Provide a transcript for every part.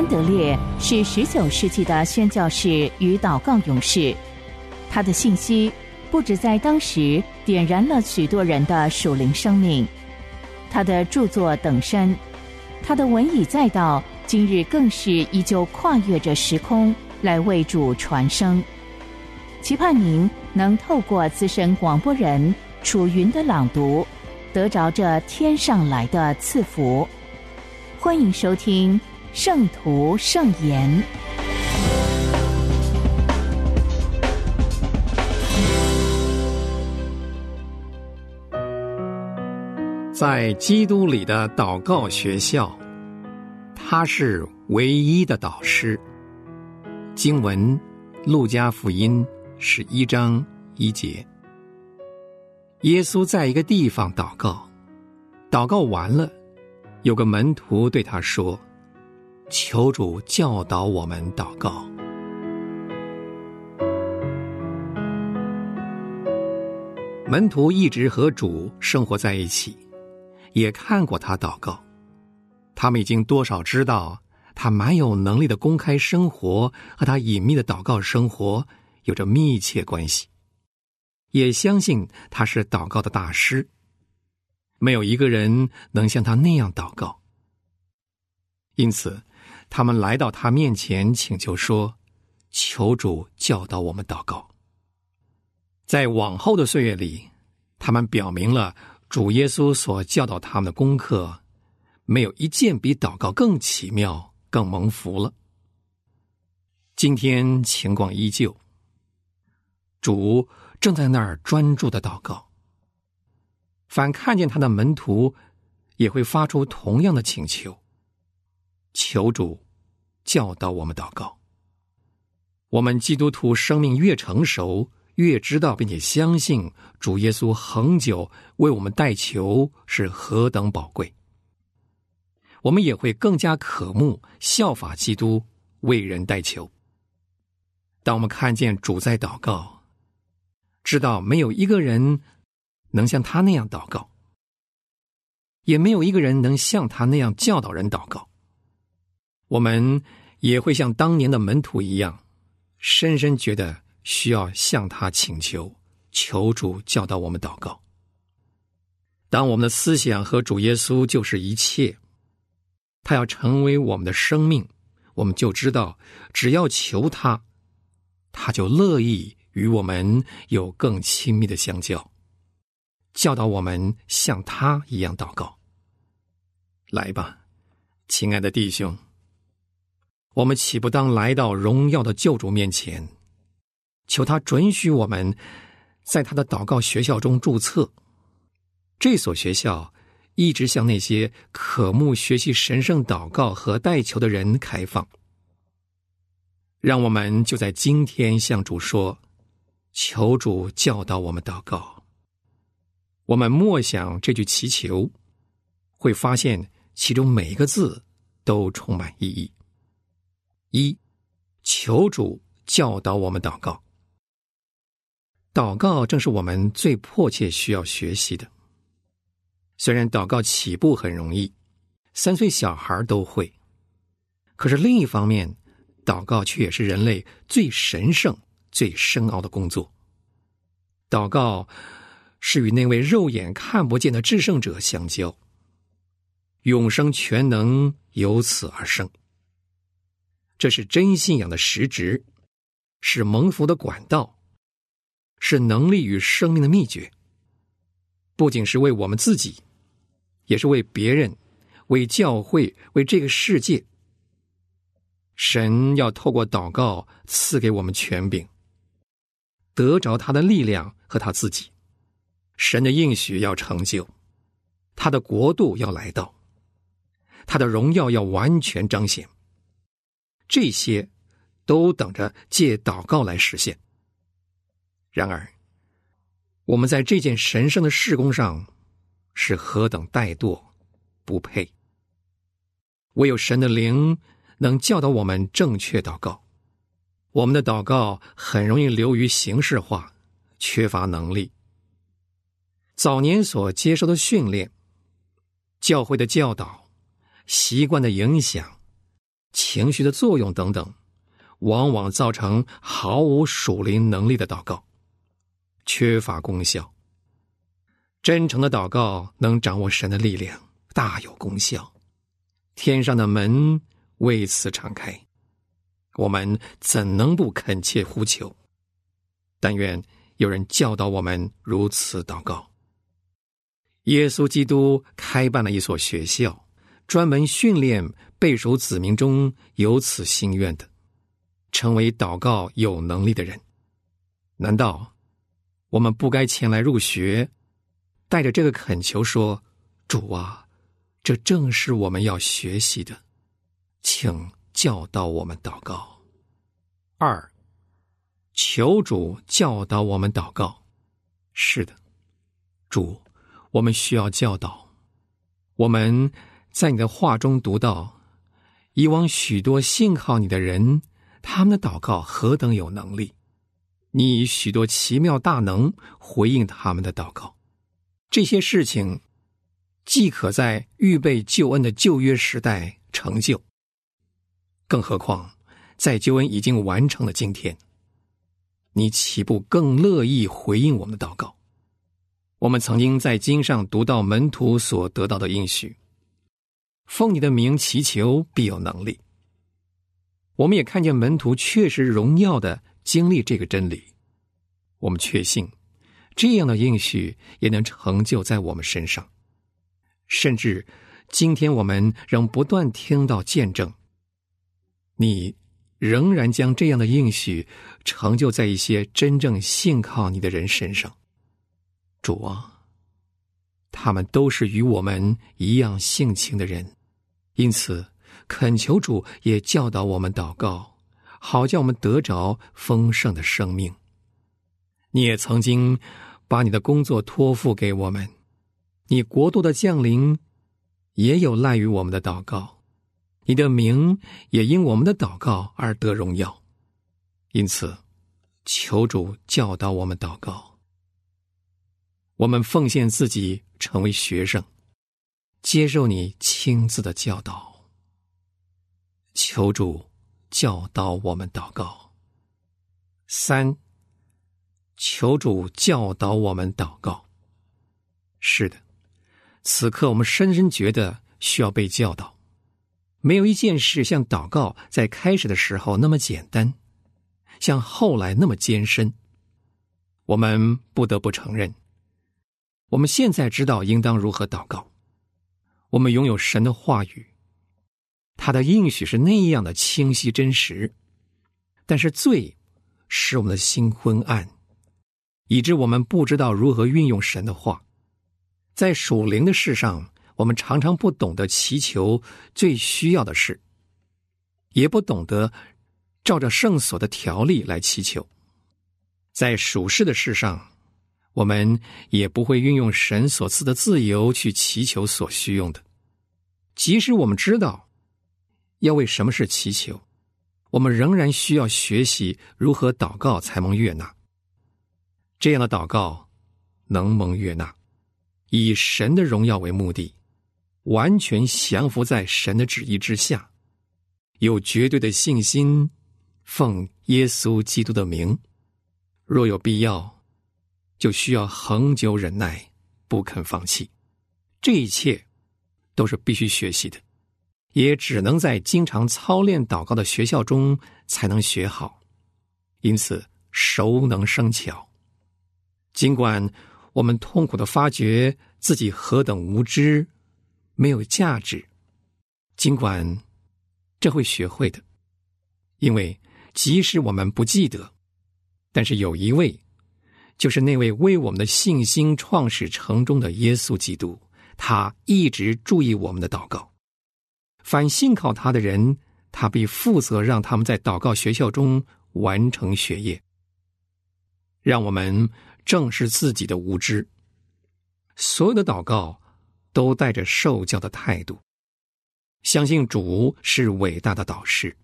安德烈是十九世纪的宣教士与祷告勇士，他的信息不止在当时点燃了许多人的属灵生命，他的著作等身，他的文以载道，今日更是依旧跨越着时空来为主传声。期盼您能透过资深广播人楚云的朗读，得着这天上来的赐福。欢迎收听《圣徒圣言》。在基督里的祷告学校，他是唯一的导师。经文：路加福音十一章一节。耶稣在一个地方祷告，祷告完了。有个门徒对他说：“求主教导我们祷告。”门徒一直和主生活在一起，也看过他祷告，他们已经多少知道他蛮有能力的公开生活和他隐秘的祷告生活有着密切关系，也相信他是祷告的大师。没有一个人能像他那样祷告，因此，他们来到他面前请求说：“求主教导我们祷告。”在往后的岁月里，他们表明了主耶稣所教导他们的功课，没有一件比祷告更奇妙、更蒙福了。今天情况依旧，主正在那儿专注的祷告。凡看见他的门徒，也会发出同样的请求。求主教导我们祷告。我们基督徒生命越成熟，越知道并且相信主耶稣恒久为我们代求是何等宝贵。我们也会更加渴慕效法基督为人代求。当我们看见主在祷告，知道没有一个人。能像他那样祷告，也没有一个人能像他那样教导人祷告。我们也会像当年的门徒一样，深深觉得需要向他请求，求主教导我们祷告。当我们的思想和主耶稣就是一切，他要成为我们的生命，我们就知道，只要求他，他就乐意与我们有更亲密的相交。教导我们像他一样祷告。来吧，亲爱的弟兄，我们岂不当来到荣耀的救主面前，求他准许我们在他的祷告学校中注册？这所学校一直向那些渴慕学习神圣祷告和代求的人开放。让我们就在今天向主说：“求主教导我们祷告。”我们默想这句祈求，会发现其中每一个字都充满意义。一，求主教导我们祷告。祷告正是我们最迫切需要学习的。虽然祷告起步很容易，三岁小孩都会，可是另一方面，祷告却也是人类最神圣、最深奥的工作。祷告。是与那位肉眼看不见的至圣者相交，永生全能由此而生。这是真信仰的实质，是蒙福的管道，是能力与生命的秘诀。不仅是为我们自己，也是为别人，为教会，为这个世界。神要透过祷告赐给我们权柄，得着他的力量和他自己。神的应许要成就，他的国度要来到，他的荣耀要完全彰显。这些都等着借祷告来实现。然而，我们在这件神圣的事工上是何等怠惰，不配。唯有神的灵能教导我们正确祷告。我们的祷告很容易流于形式化，缺乏能力。早年所接受的训练、教会的教导、习惯的影响，情绪的作用等等，往往造成毫无属灵能力的祷告，缺乏功效。真诚的祷告能掌握神的力量，大有功效。天上的门为此敞开，我们怎能不恳切呼求？但愿有人教导我们如此祷告。耶稣基督开办了一所学校，专门训练背属子民中有此心愿的，成为祷告有能力的人。难道我们不该前来入学，带着这个恳求说：“主啊，这正是我们要学习的，请教导我们祷告。”二，求主教导我们祷告。是的，主。我们需要教导。我们在你的话中读到，以往许多信靠你的人，他们的祷告何等有能力！你以许多奇妙大能回应他们的祷告。这些事情既可在预备救恩的旧约时代成就，更何况在救恩已经完成的今天，你岂不更乐意回应我们的祷告？我们曾经在经上读到门徒所得到的应许：“奉你的名祈求，必有能力。”我们也看见门徒确实荣耀的经历这个真理。我们确信，这样的应许也能成就在我们身上。甚至今天，我们仍不断听到见证：你仍然将这样的应许成就在一些真正信靠你的人身上。主啊，他们都是与我们一样性情的人，因此恳求主也教导我们祷告，好叫我们得着丰盛的生命。你也曾经把你的工作托付给我们，你国度的降临也有赖于我们的祷告，你的名也因我们的祷告而得荣耀。因此，求主教导我们祷告。我们奉献自己成为学生，接受你亲自的教导。求主教导我们祷告。三，求主教导我们祷告。是的，此刻我们深深觉得需要被教导。没有一件事像祷告在开始的时候那么简单，像后来那么艰深。我们不得不承认。我们现在知道应当如何祷告。我们拥有神的话语，他的应许是那样的清晰真实。但是罪使我们的心昏暗，以致我们不知道如何运用神的话。在属灵的事上，我们常常不懂得祈求最需要的事，也不懂得照着圣所的条例来祈求。在属世的事上。我们也不会运用神所赐的自由去祈求所需用的，即使我们知道要为什么是祈求，我们仍然需要学习如何祷告才蒙悦纳。这样的祷告能蒙悦纳，以神的荣耀为目的，完全降服在神的旨意之下，有绝对的信心，奉耶稣基督的名，若有必要。就需要恒久忍耐，不肯放弃。这一切都是必须学习的，也只能在经常操练祷告的学校中才能学好。因此，熟能生巧。尽管我们痛苦的发觉自己何等无知、没有价值，尽管这会学会的，因为即使我们不记得，但是有一位。就是那位为我们的信心创始成终的耶稣基督，他一直注意我们的祷告。凡信靠他的人，他必负责让他们在祷告学校中完成学业。让我们正视自己的无知。所有的祷告都带着受教的态度，相信主是伟大的导师，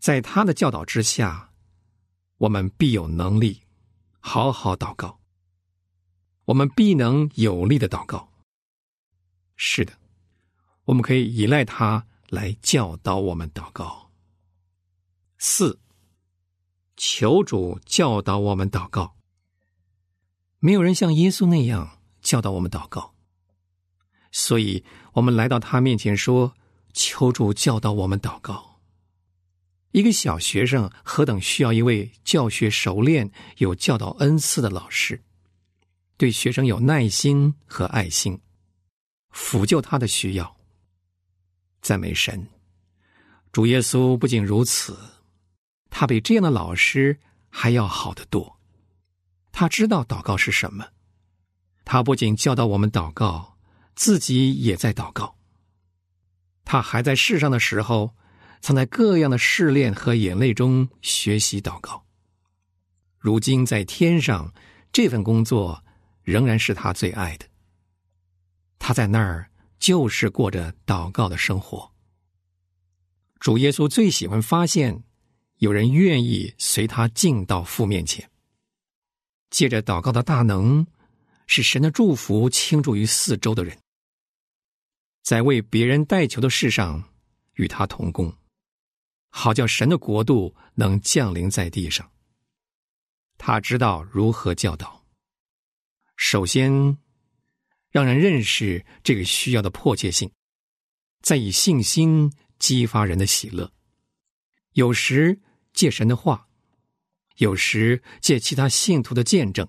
在他的教导之下，我们必有能力。好好祷告，我们必能有力的祷告。是的，我们可以依赖他来教导我们祷告。四，求主教导我们祷告。没有人像耶稣那样教导我们祷告，所以我们来到他面前说：“求主教导我们祷告。”一个小学生何等需要一位教学熟练、有教导恩赐的老师，对学生有耐心和爱心，抚救他的需要。赞美神，主耶稣不仅如此，他比这样的老师还要好得多。他知道祷告是什么，他不仅教导我们祷告，自己也在祷告。他还在世上的时候，曾在各样的试炼和眼泪中学习祷告。如今在天上，这份工作仍然是他最爱的。他在那儿。就是过着祷告的生活。主耶稣最喜欢发现有人愿意随他进到父面前，借着祷告的大能，使神的祝福倾注于四周的人，在为别人代求的事上与他同工，好叫神的国度能降临在地上。他知道如何教导。首先。让人认识这个需要的迫切性，再以信心激发人的喜乐。有时借神的话，有时借其他信徒的见证。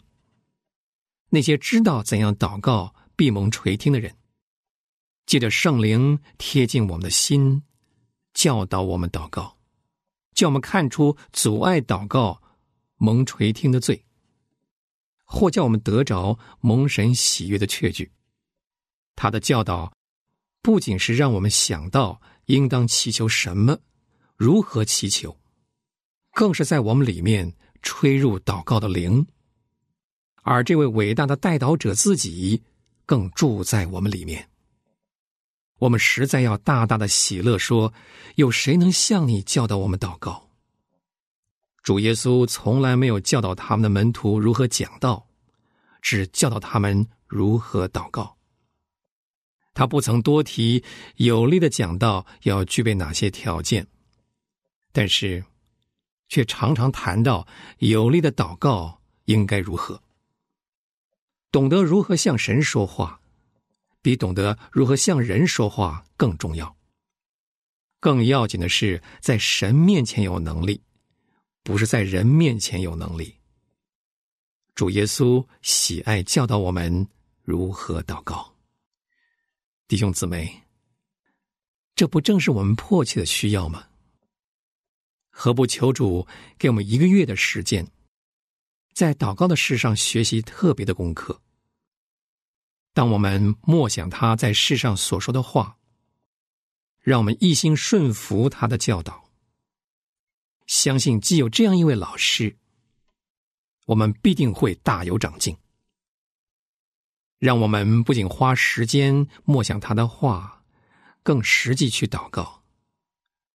那些知道怎样祷告、闭蒙垂听的人，借着圣灵贴近我们的心，教导我们祷告，叫我们看出阻碍祷告、蒙垂听的罪。或叫我们得着蒙神喜悦的确据。他的教导不仅是让我们想到应当祈求什么、如何祈求，更是在我们里面吹入祷告的灵。而这位伟大的代祷者自己更住在我们里面。我们实在要大大的喜乐，说有谁能向你教导我们祷告？主耶稣从来没有教导他们的门徒如何讲道，只教导他们如何祷告。他不曾多提有力的讲道要具备哪些条件，但是，却常常谈到有力的祷告应该如何。懂得如何向神说话，比懂得如何向人说话更重要。更要紧的是，在神面前有能力。不是在人面前有能力。主耶稣喜爱教导我们如何祷告，弟兄姊妹，这不正是我们迫切的需要吗？何不求主给我们一个月的时间，在祷告的事上学习特别的功课？当我们默想他在世上所说的话，让我们一心顺服他的教导。相信既有这样一位老师，我们必定会大有长进。让我们不仅花时间默想他的话，更实际去祷告，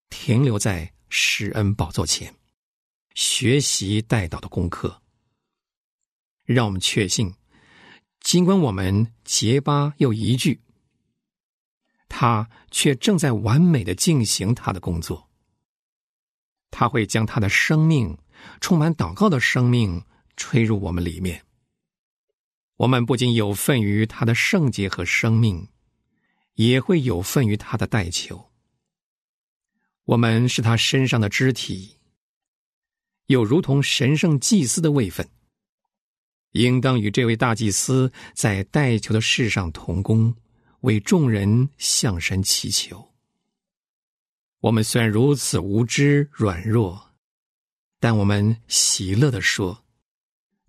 停留在施恩宝座前，学习带祷的功课。让我们确信，尽管我们结巴又一句，他却正在完美的进行他的工作。他会将他的生命，充满祷告的生命吹入我们里面。我们不仅有份于他的圣洁和生命，也会有份于他的代求。我们是他身上的肢体，有如同神圣祭司的位分，应当与这位大祭司在代求的事上同工，为众人向神祈求。我们虽然如此无知软弱，但我们喜乐的说：“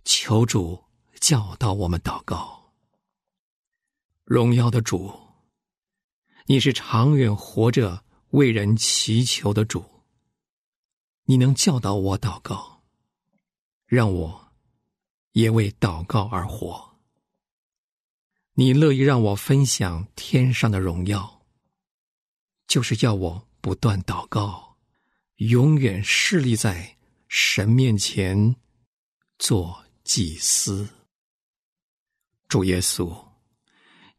求主教导我们祷告。”荣耀的主，你是长远活着为人祈求的主。你能教导我祷告，让我也为祷告而活。你乐意让我分享天上的荣耀，就是要我。不断祷告，永远侍立在神面前做祭司。主耶稣，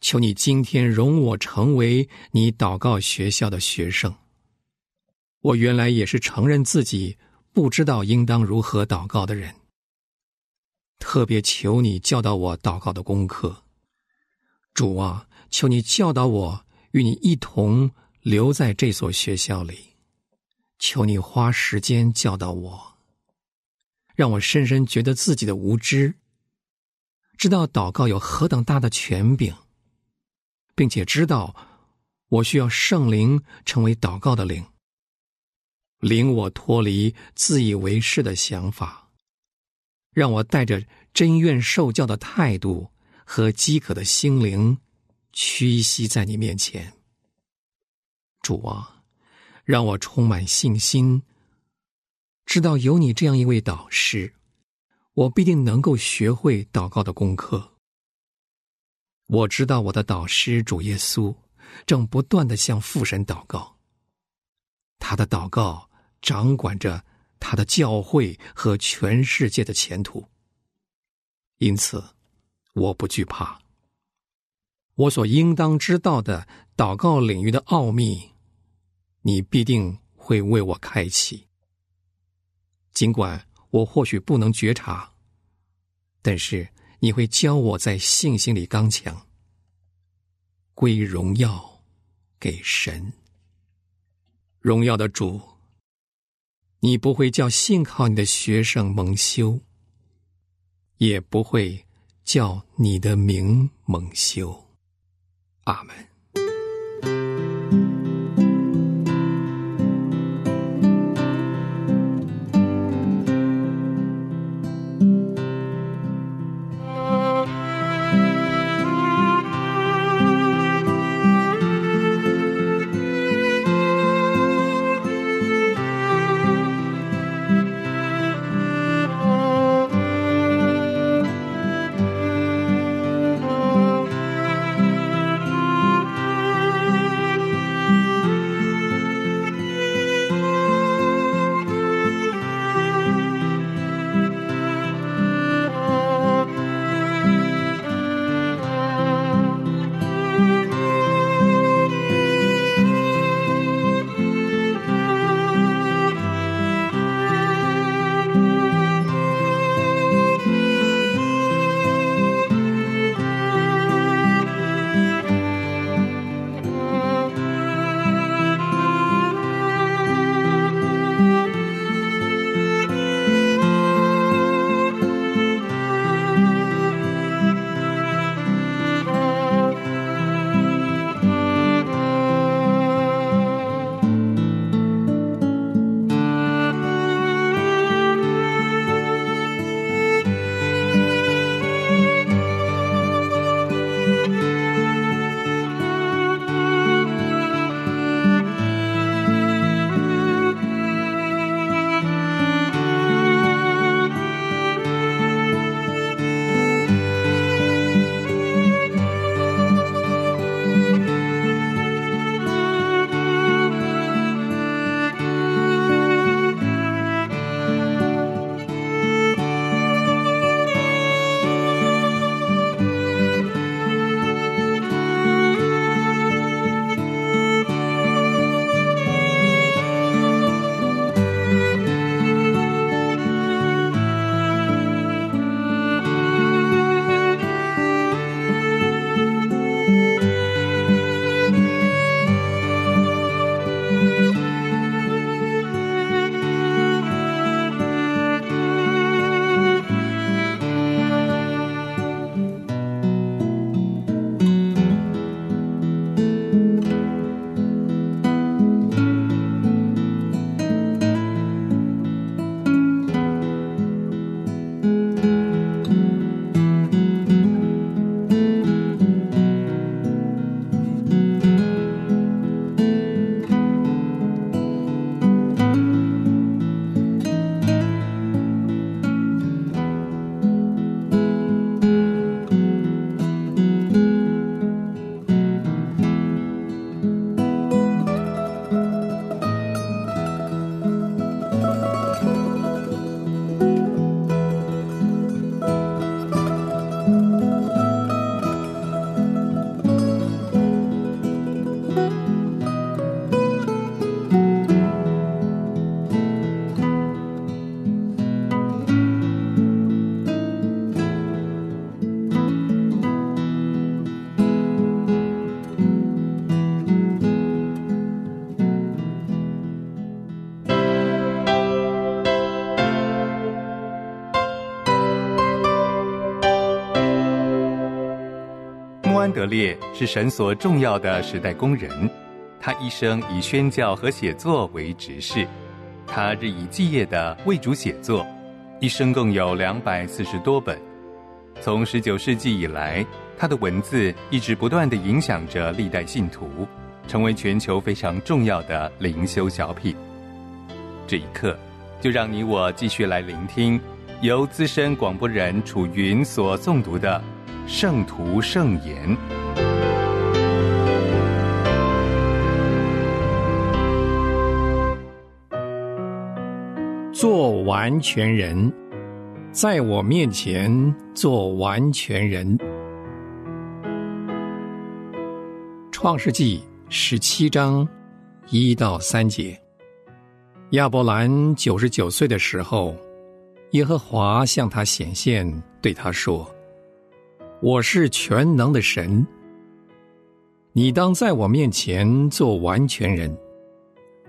求你今天容我成为你祷告学校的学生。我原来也是承认自己不知道应当如何祷告的人。特别求你教导我祷告的功课，主啊，求你教导我与你一同留在这所学校里，求你花时间教导我，让我深深觉得自己的无知，知道祷告有何等大的权柄，并且知道我需要圣灵成为祷告的灵，领我脱离自以为是的想法。让我带着真愿受教的态度和饥渴的心灵，屈膝在你面前。主啊，让我充满信心，知道有你这样一位导师，我必定能够学会祷告的功课。我知道我的导师主耶稣正不断的向父神祷告，他的祷告掌管着。他的教会和全世界的前途，因此我不惧怕。我所应当知道的祷告领域的奥秘，你必定会为我开启。尽管我或许不能觉察，但是你会教我在信心里刚强，归荣耀给神，荣耀的主。你不会叫信靠你的学生蒙羞，也不会叫你的名蒙羞。阿门。列是神所重要的时代工人，他一生以宣教和写作为职事，他日以继夜的为主写作，一生共有两百四十多本。从十九世纪以来，他的文字一直不断的影响着历代信徒，成为全球非常重要的灵修小品。这一刻，就让你我继续来聆听由资深广播人楚云所诵读的《圣徒圣言》。做完全人，在我面前做完全人。创世纪十七章一到三节。亚伯兰九十九岁的时候，耶和华向他显现，对他说：“我是全能的神，你当在我面前做完全人，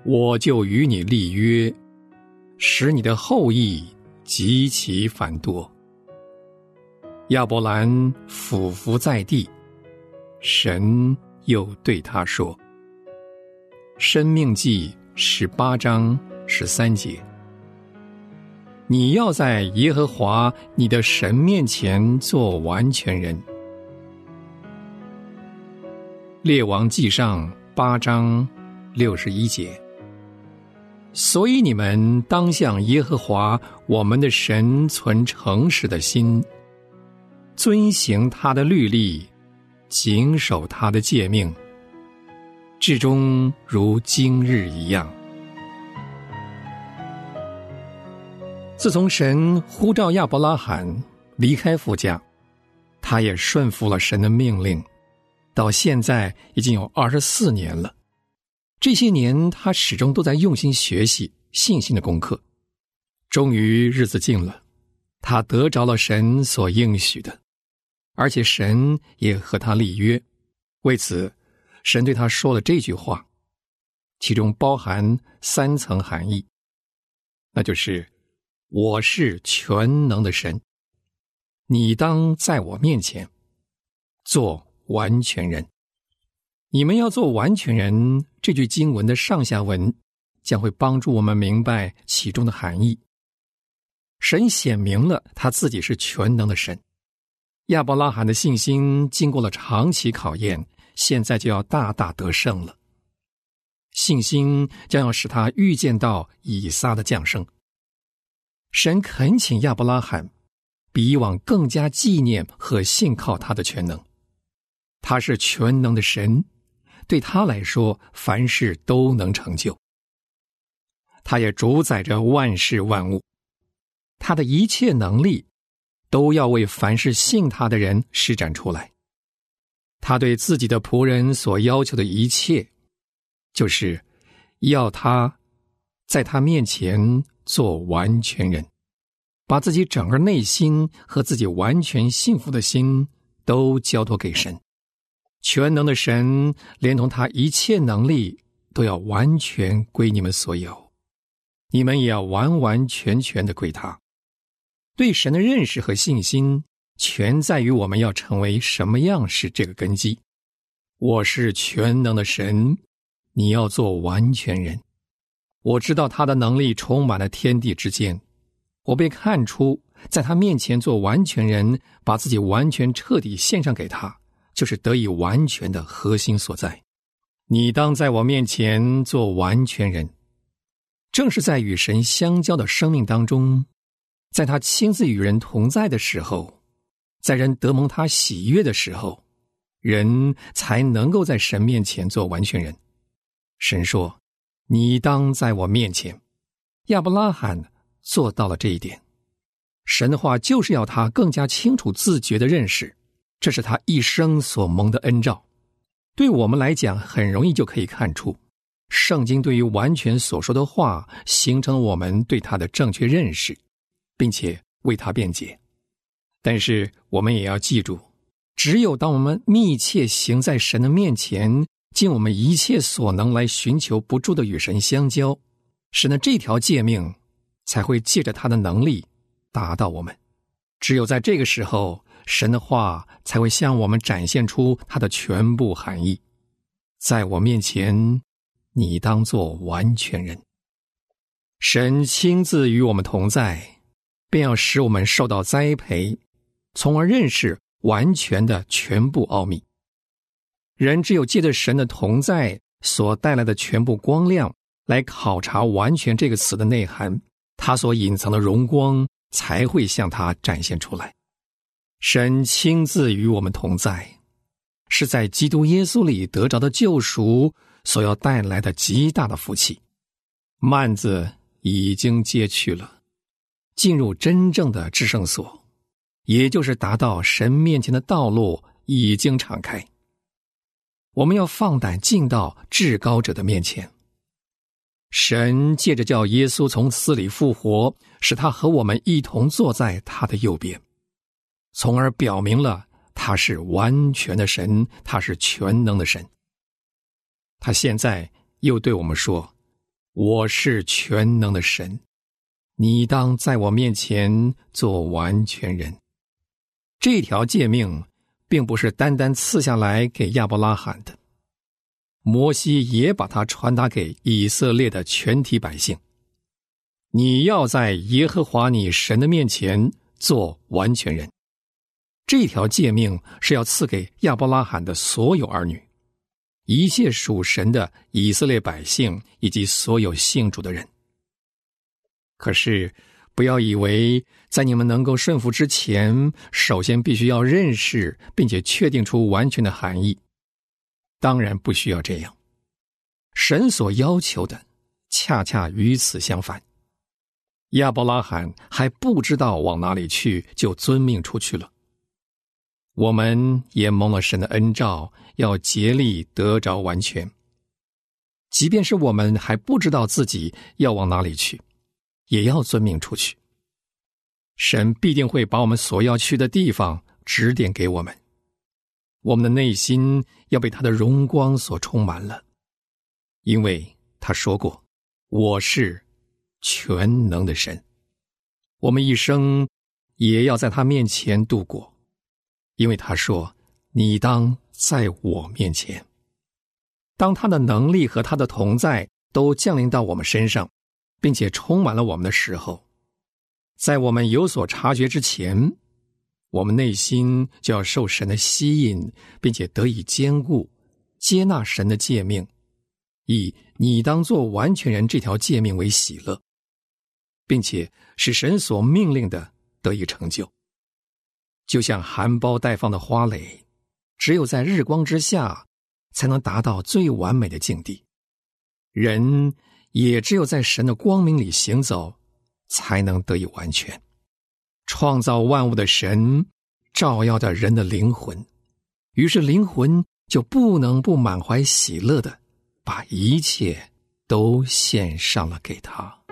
我就与你立约，使你的后裔极其繁多。”亚伯兰俯伏在地，神又对他说：“生命记。”十八章十三节，你要在耶和华你的神面前做完全人。列王记上八章六十一节，所以你们当向耶和华我们的神存诚实的心，遵行他的律例，谨守他的诫命。至终如今日一样。自从神呼召亚伯拉罕离开父家，他也顺服了神的命令，到现在已经有二十四年了。这些年，他始终都在用心学习信心的功课。终于日子近了，他得着了神所应许的，而且神也和他立约。为此。神对他说了这句话，其中包含三层含义，那就是我是全能的神，你当在我面前做完全人。你们要做完全人，这句经文的上下文将会帮助我们明白其中的含义。神显明了他自己是全能的神，亚伯拉罕的信心经过了长期考验。现在就要大大得胜了，信心将要使他预见到以撒的降生。神恳请亚伯拉罕比以往更加纪念和信靠他的全能，他是全能的神，对他来说凡事都能成就。他也主宰着万事万物，他的一切能力都要为凡是信他的人施展出来。他对自己的仆人所要求的一切，就是要他在他面前做完全人，把自己整个内心和自己完全幸福的心都交托给神。全能的神连同他一切能力都要完全归你们所有，你们也要完完全全的归他。对神的认识和信心。全在于我们要成为什么样式这个根基。我是全能的神，你要做完全人。我知道他的能力充满了天地之间。我被看出，在他面前做完全人，把自己完全彻底献上给他，就是得以完全的核心所在。你当在我面前做完全人，正是在与神相交的生命当中，在他亲自与人同在的时候。在人得蒙他喜悦的时候，人才能够在神面前做完全人。神说：“你当在我面前。”亚伯拉罕做到了这一点。神的话就是要他更加清楚自觉的认识，这是他一生所蒙的恩照。对我们来讲，很容易就可以看出，圣经对于完全所说的话，形成我们对他的正确认识，并且为他辩解。但是我们也要记住，只有当我们密切行在神的面前，尽我们一切所能来寻求不住的与神相交，神的这条诫命才会借着他的能力达到我们。只有在这个时候，神的话才会向我们展现出它的全部含义。在我面前，你当做完全人。神亲自与我们同在，便要使我们受到栽培，从而认识完全的全部奥秘。人只有借着神的同在所带来的全部光亮，来考察“完全”这个词的内涵，它所隐藏的荣光才会向他展现出来。神亲自与我们同在，是在基督耶稣里得着的救赎所要带来的极大的福气。幔子已经揭去了，进入真正的至圣所，也就是达到神面前的道路已经敞开。我们要放胆进到至高者的面前。神借着叫耶稣从死里复活，使他和我们一同坐在他的右边，从而表明了他是完全的神，他是全能的神。他现在又对我们说：“我是全能的神，你当在我面前做完全人。”这条诫命。并不是单单赐下来给亚伯拉罕的，摩西也把它传达给以色列的全体百姓。你要在耶和华你神的面前做完全人。这条诫命是要赐给亚伯拉罕的所有儿女，一切属神的以色列百姓以及所有信主的人。可是。不要以为在你们能够顺服之前，首先必须要认识并且确定出完全的含义。当然不需要这样。神所要求的，恰恰与此相反。亚伯拉罕还不知道往哪里去，就遵命出去了。我们也蒙了神的恩照，要竭力得着完全。即便是我们还不知道自己要往哪里去。也要遵命出去。神必定会把我们所要去的地方指点给我们。我们的内心要被他的荣光所充满了，因为他说过：“我是全能的神。”我们一生也要在他面前度过，因为他说：“你当在我面前。”当他的能力和他的同在都降临到我们身上。并且充满了我们的时候，在我们有所察觉之前，我们内心就要受神的吸引，并且得以坚固，接纳神的诫命，以你当做完全人这条诫命为喜乐，并且使神所命令的得以成就。就像含苞待放的花蕾，只有在日光之下，才能达到最完美的境地。人。也只有在神的光明里行走，才能得以完全。创造万物的神照耀着人的灵魂，于是灵魂就不能不满怀喜乐的把一切都献上了给他。